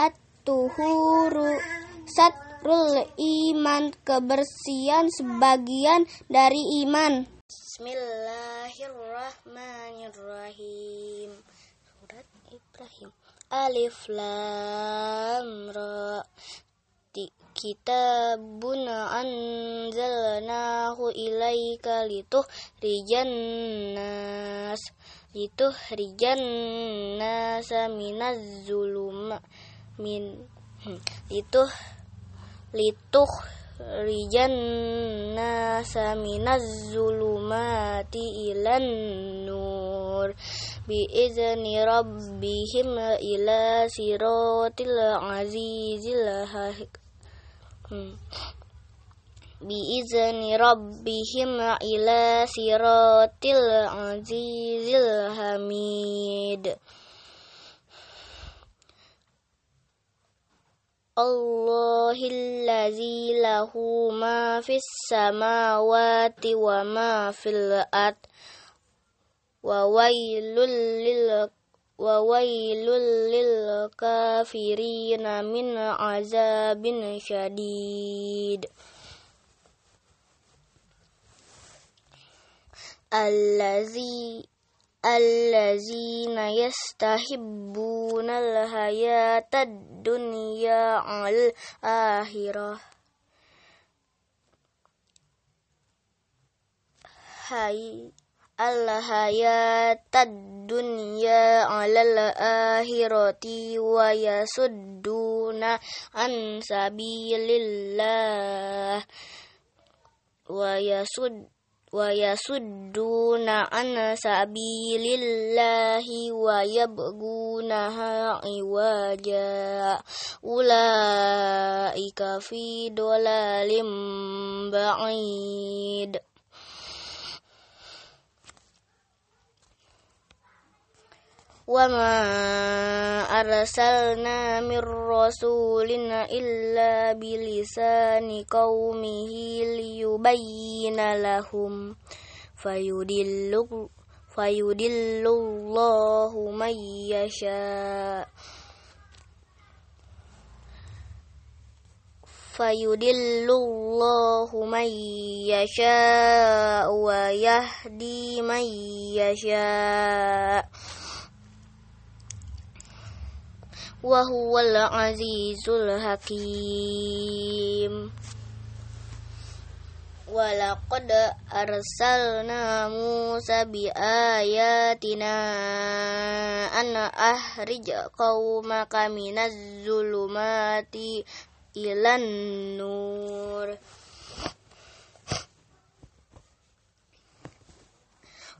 At-tuhuru satrul iman kebersihan sebagian dari iman. Bismillahirrahmanirrahim. Surat Ibrahim. Alif lam ra kitabun anzalnahu ilaika lituh rijan nas lituh rijan nas minaz zulum min. Lituh lituh rijan nas minaz zulumati ilan nur. Biizni rabbihim ila siratil azizil hakim biizni rabbihim ila siratil azizil hamid الله الذي له ما في السماوات وما في الأرض. وويل لل وويل للكافرين من عذاب شديد. الذي azabin syadid allazi allazina yastahibbuna al-hayata dunya al akhirah hay al-hayatad dunya alal akhirati wa yasudduna an sabilillah wa yasud wa yasudduna an sabilillahi wa yabgunaha وما أرسلنا من رسول إلا بلسان قومه ليبين لهم فيدل فيدل الله من يشاء فيدل الله من يشاء ويهدي من يشاء wa huwal azizul hakim. Walaqad arsalna Musa bi ayatina an ahrij qaumaka minaz zulumati ilan nur.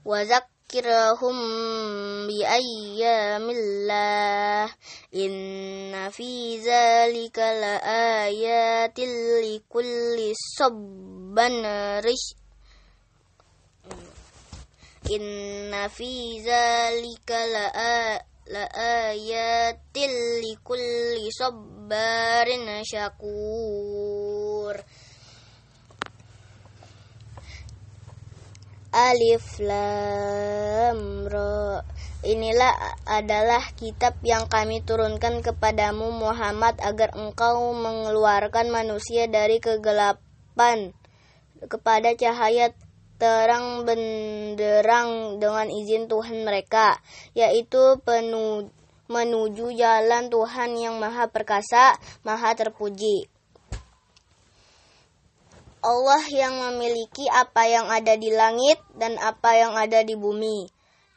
Wazak وذكرهم بأيام الله. إن في ذلك لآيات لكل صبر رش إن في ذلك لآ لآيات لكل صبار شكور. Alif Lam Ra Inilah adalah kitab yang kami turunkan kepadamu Muhammad agar engkau mengeluarkan manusia dari kegelapan kepada cahaya terang benderang dengan izin Tuhan mereka, yaitu penuh, menuju jalan Tuhan yang maha perkasa, maha terpuji. Allah yang memiliki apa yang ada di langit dan apa yang ada di bumi.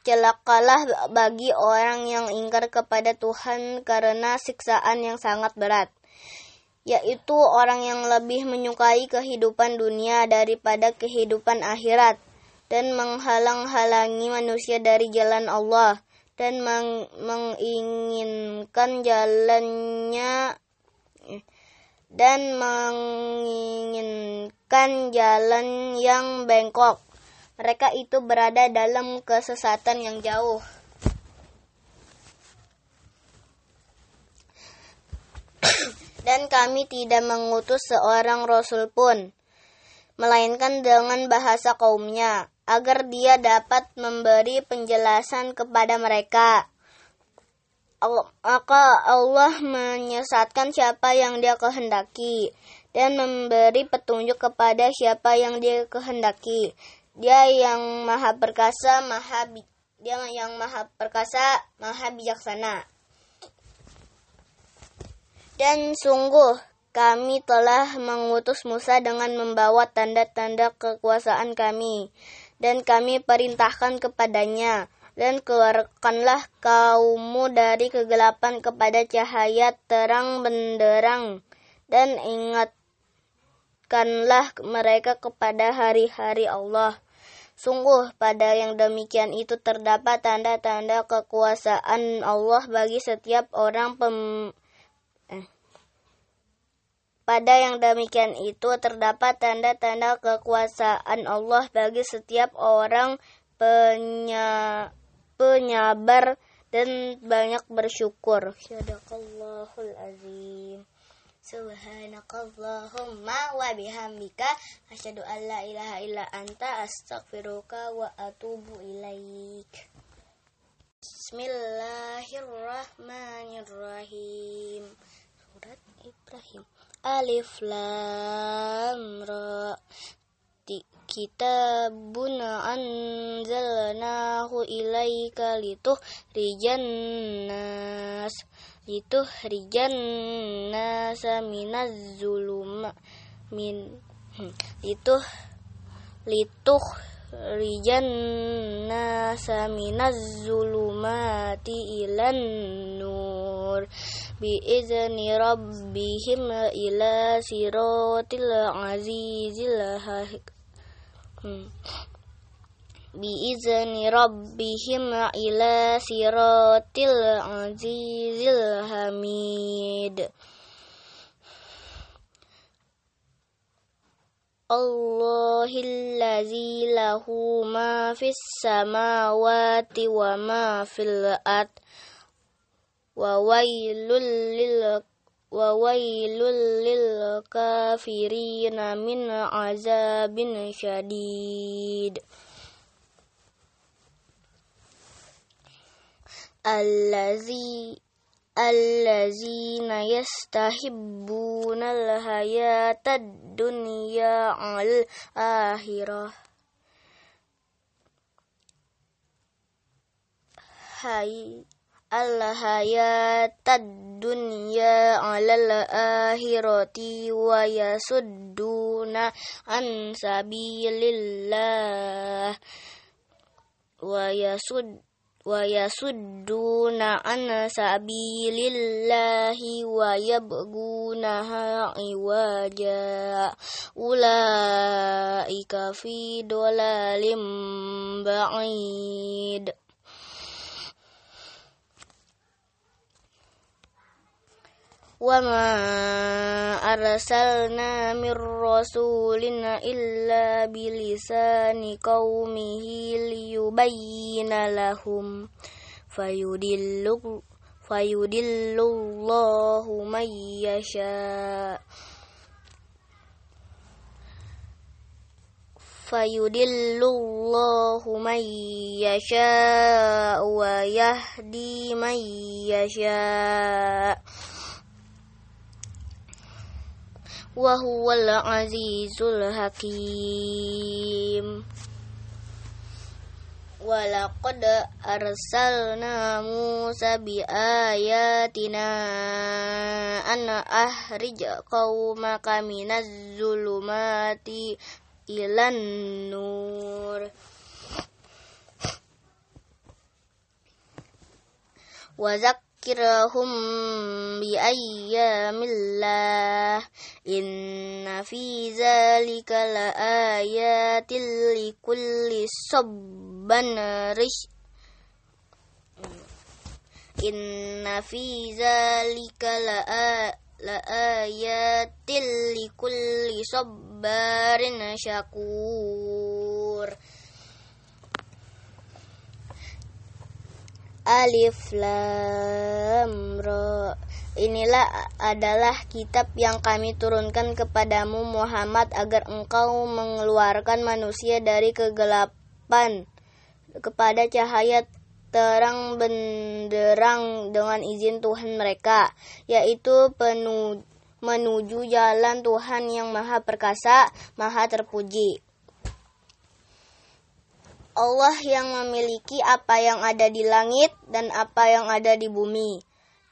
Celakalah bagi orang yang ingkar kepada Tuhan karena siksaan yang sangat berat, yaitu orang yang lebih menyukai kehidupan dunia daripada kehidupan akhirat dan menghalang-halangi manusia dari jalan Allah dan meng menginginkan jalannya dan menginginkan jalan yang bengkok. Mereka itu berada dalam kesesatan yang jauh. dan kami tidak mengutus seorang rasul pun, melainkan dengan bahasa kaumnya, agar dia dapat memberi penjelasan kepada mereka. Maka Allah menyesatkan siapa yang dia kehendaki dan memberi petunjuk kepada siapa yang dia kehendaki. Dia yang maha perkasa, maha dia yang maha perkasa, maha bijaksana. Dan sungguh kami telah mengutus Musa dengan membawa tanda-tanda kekuasaan kami. Dan kami perintahkan kepadanya, dan keluarkanlah kaummu dari kegelapan kepada cahaya terang benderang. Dan ingatkanlah mereka kepada hari-hari Allah. Sungguh pada yang demikian itu terdapat tanda-tanda kekuasaan Allah bagi setiap orang pem pada yang demikian itu terdapat tanda-tanda kekuasaan Allah bagi setiap orang penya, penyabar dan banyak bersyukur. Sadaqallahul azim. Subhanakallahumma wa bihamdika asyhadu an la ilaha illa anta astaghfiruka wa atubu ilaik. Bismillahirrahmanirrahim. Surat Ibrahim. Alif Lam Ra Kitabun anzalnahu ilaika lituh rijan nas. Lituh rijan nas minaz zulum. Min lituh lituh rijan nas minaz zulumati ilan nur. Biizni rabbihim ila siratil azizil بإذن ربهم إلى صراط العزيز الحميد. الله الذي له ما في السماوات وما في الأرض وويل للقوم وويل للكافرين من عذاب شديد. الذي الذين يستحبون الحياة الدنيا على الآخرة هاي al-hayatad dunya alal akhirati wa yasudduna an sabilillah wa yasud wa yasudduna an sabilillahi wa yabgunaha iwaja ulaika fi dolalim ba'id وما أرسلنا من رسول إلا بلسان قومه ليبين لهم فيدل فيدل الله من يشاء فيدل الله من يشاء ويهدي من يشاء wa huwal azizul hakim. Walaqad arsalna Musa bi ayatina an ahrij qaumaka minaz zulumati ilan nur. Wazak ذكرهم بأيام الله. إن في ذلك لآيات لكل صبر رش إن في ذلك لآيات لكل صبار شكور. Alif Lam Ra Inilah adalah kitab yang kami turunkan kepadamu Muhammad agar engkau mengeluarkan manusia dari kegelapan kepada cahaya terang benderang dengan izin Tuhan mereka, yaitu penuh menuju jalan Tuhan yang Maha Perkasa, Maha Terpuji. Allah yang memiliki apa yang ada di langit dan apa yang ada di bumi.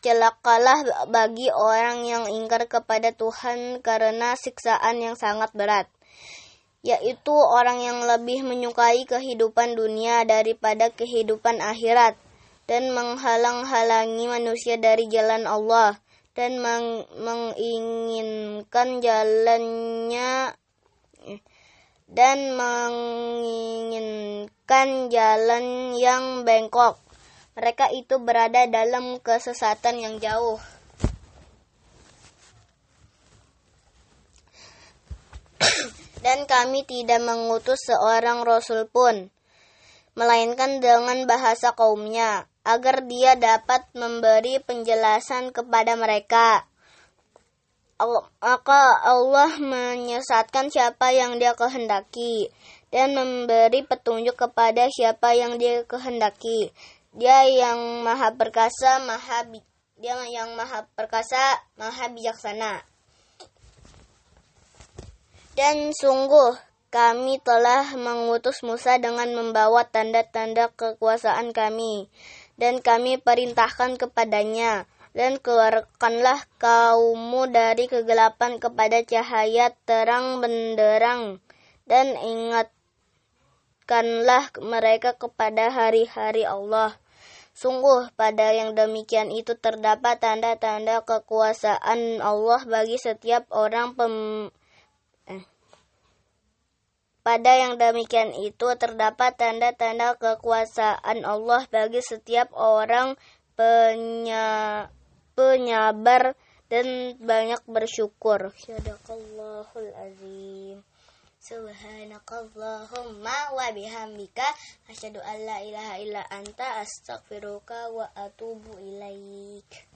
Celakalah bagi orang yang ingkar kepada Tuhan karena siksaan yang sangat berat yaitu orang yang lebih menyukai kehidupan dunia daripada kehidupan akhirat dan menghalang-halangi manusia dari jalan Allah dan meng menginginkan jalannya dan menginginkan jalan yang bengkok. Mereka itu berada dalam kesesatan yang jauh. dan kami tidak mengutus seorang rasul pun, melainkan dengan bahasa kaumnya, agar dia dapat memberi penjelasan kepada mereka. Maka Allah menyesatkan siapa yang dia kehendaki dan memberi petunjuk kepada siapa yang dia kehendaki. Dia yang maha perkasa, maha dia yang maha perkasa, maha bijaksana. Dan sungguh kami telah mengutus Musa dengan membawa tanda-tanda kekuasaan kami. Dan kami perintahkan kepadanya, dan keluarkanlah kaummu dari kegelapan kepada cahaya terang benderang. Dan ingatkanlah mereka kepada hari-hari Allah. Sungguh pada yang demikian itu terdapat tanda-tanda kekuasaan Allah bagi setiap orang pem pada yang demikian itu terdapat tanda-tanda kekuasaan Allah bagi setiap orang penya, penyabar dan banyak bersyukur. Sadaqallahul azim. Subhanakallahumma wa bihamdika asyhadu an la ilaha illa anta astaghfiruka wa atubu ilaik.